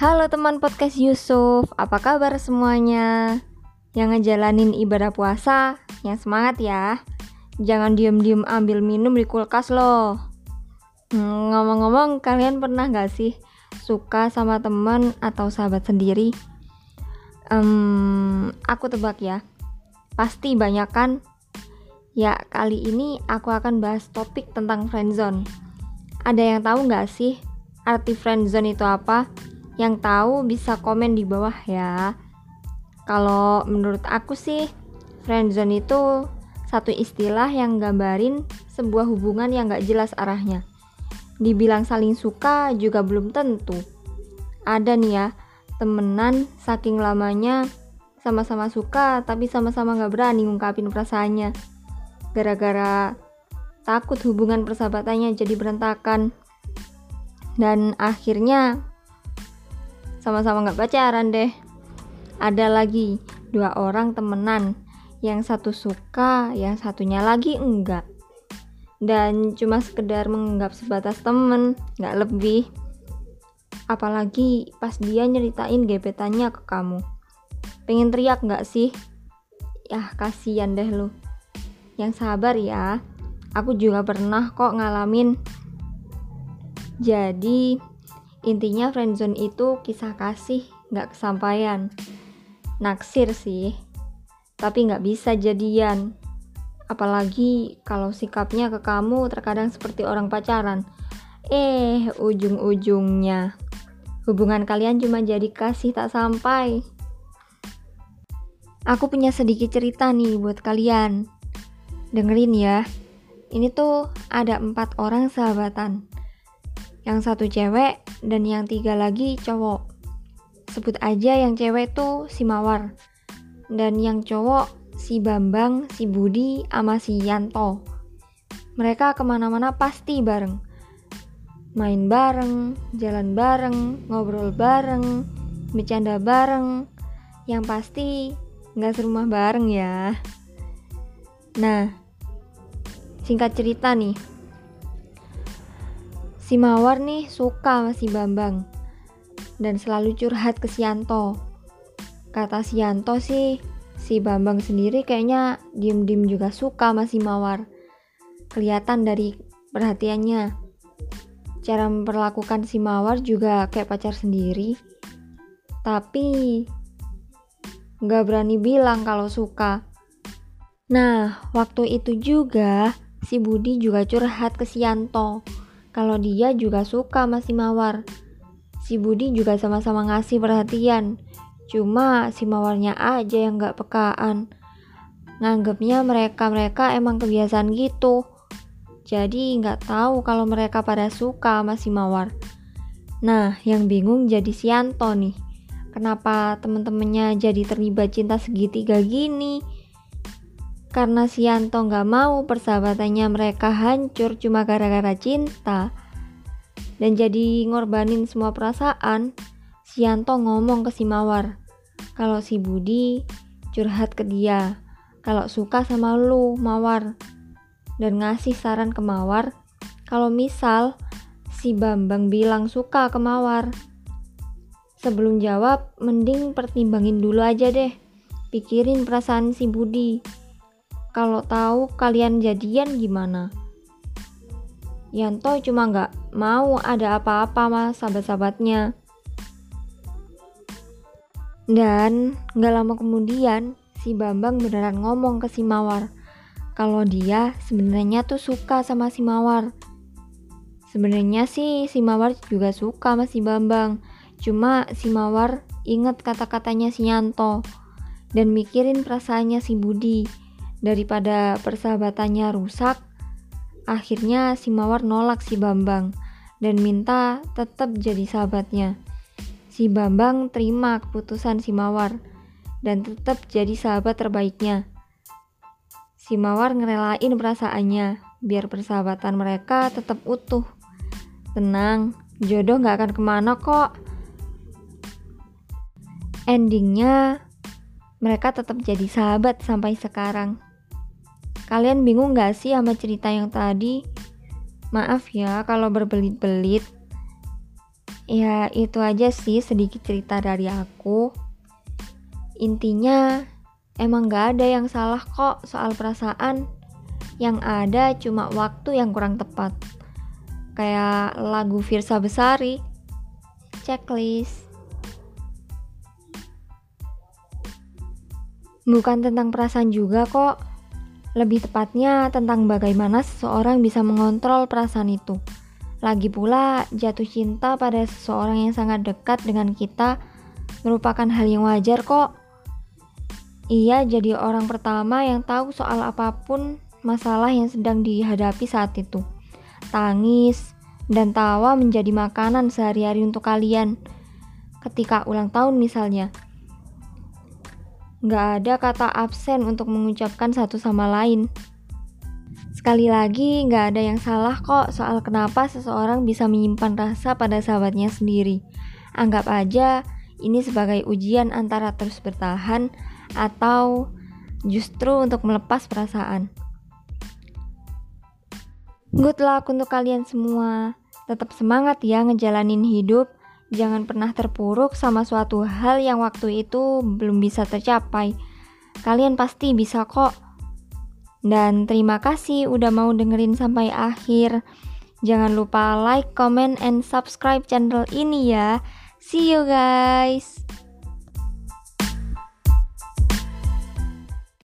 Halo teman podcast Yusuf, apa kabar semuanya? Yang ngejalanin ibadah puasa, yang semangat ya. Jangan diem-diem ambil minum di kulkas loh. Hmm, ngomong-ngomong, kalian pernah gak sih suka sama teman atau sahabat sendiri? Um, aku tebak ya, pasti banyak kan? Ya, kali ini aku akan bahas topik tentang friendzone. Ada yang tahu gak sih arti friendzone itu apa? Yang tahu bisa komen di bawah ya. Kalau menurut aku sih, friendzone itu satu istilah yang gambarin sebuah hubungan yang gak jelas arahnya. Dibilang saling suka juga belum tentu. Ada nih ya, temenan saking lamanya sama-sama suka tapi sama-sama gak berani ngungkapin perasaannya. Gara-gara takut hubungan persahabatannya jadi berantakan. Dan akhirnya sama-sama nggak pacaran deh. Ada lagi dua orang temenan. Yang satu suka yang satunya lagi enggak. Dan cuma sekedar menganggap sebatas temen nggak lebih. Apalagi pas dia nyeritain gebetannya ke kamu. Pengen teriak nggak sih? Ya kasihan deh lu. Yang sabar ya aku juga pernah kok ngalamin. Jadi Intinya friendzone itu kisah kasih nggak kesampaian. Naksir sih, tapi nggak bisa jadian. Apalagi kalau sikapnya ke kamu terkadang seperti orang pacaran. Eh, ujung-ujungnya hubungan kalian cuma jadi kasih tak sampai. Aku punya sedikit cerita nih buat kalian. Dengerin ya. Ini tuh ada empat orang sahabatan yang satu cewek dan yang tiga lagi cowok. Sebut aja yang cewek tuh si Mawar dan yang cowok si Bambang, si Budi, sama si Yanto. Mereka ke mana-mana pasti bareng. Main bareng, jalan bareng, ngobrol bareng, bercanda bareng. Yang pasti nggak serumah bareng ya. Nah singkat cerita nih Si Mawar nih suka sama si Bambang dan selalu curhat ke Sianto. Kata Sianto sih, si Bambang sendiri kayaknya diem-diem juga suka sama si Mawar. Kelihatan dari perhatiannya. Cara memperlakukan si Mawar juga kayak pacar sendiri. Tapi nggak berani bilang kalau suka. Nah, waktu itu juga si Budi juga curhat ke Sianto kalau dia juga suka sama si Mawar. Si Budi juga sama-sama ngasih perhatian. Cuma si Mawarnya aja yang gak pekaan. Nganggepnya mereka-mereka emang kebiasaan gitu. Jadi nggak tahu kalau mereka pada suka sama si Mawar. Nah, yang bingung jadi si Anto nih. Kenapa temen-temennya jadi terlibat cinta segitiga gini? Karena si Yanto nggak mau persahabatannya mereka hancur cuma gara-gara cinta. Dan jadi ngorbanin semua perasaan, si Yanto ngomong ke si Mawar kalau si Budi curhat ke dia kalau suka sama lu Mawar. Dan ngasih saran ke Mawar kalau misal si Bambang bilang suka ke Mawar sebelum jawab mending pertimbangin dulu aja deh pikirin perasaan si Budi kalau tahu kalian jadian gimana? Yanto cuma nggak mau ada apa-apa sama sahabat-sahabatnya. Dan nggak lama kemudian si Bambang beneran ngomong ke si Mawar kalau dia sebenarnya tuh suka sama si Mawar. Sebenarnya sih si Mawar juga suka sama si Bambang. Cuma si Mawar inget kata-katanya si Yanto dan mikirin perasaannya si Budi Daripada persahabatannya rusak, akhirnya si Mawar nolak si Bambang dan minta tetap jadi sahabatnya. Si Bambang terima keputusan si Mawar dan tetap jadi sahabat terbaiknya. Si Mawar ngerelain perasaannya biar persahabatan mereka tetap utuh. Tenang, jodoh gak akan ke mana kok. Endingnya, mereka tetap jadi sahabat sampai sekarang. Kalian bingung gak sih sama cerita yang tadi? Maaf ya kalau berbelit-belit. Ya, itu aja sih sedikit cerita dari aku. Intinya, emang gak ada yang salah kok soal perasaan. Yang ada cuma waktu yang kurang tepat. Kayak lagu Virsa Besari. Checklist. Bukan tentang perasaan juga kok. Lebih tepatnya tentang bagaimana seseorang bisa mengontrol perasaan itu. Lagi pula, jatuh cinta pada seseorang yang sangat dekat dengan kita merupakan hal yang wajar kok. Ia jadi orang pertama yang tahu soal apa pun masalah yang sedang dihadapi saat itu. Tangis dan tawa menjadi makanan sehari-hari untuk kalian. Ketika ulang tahun misalnya. Gak ada kata absen untuk mengucapkan satu sama lain. Sekali lagi, nggak ada yang salah kok soal kenapa seseorang bisa menyimpan rasa pada sahabatnya sendiri. Anggap aja ini sebagai ujian antara terus bertahan atau justru untuk melepas perasaan. Good luck untuk kalian semua. Tetap semangat ya ngejalanin hidup. Jangan pernah terpuruk sama suatu hal yang waktu itu belum bisa tercapai. Kalian pasti bisa kok. Dan terima kasih udah mau dengerin sampai akhir. Jangan lupa like, comment, and subscribe channel ini ya. See you guys.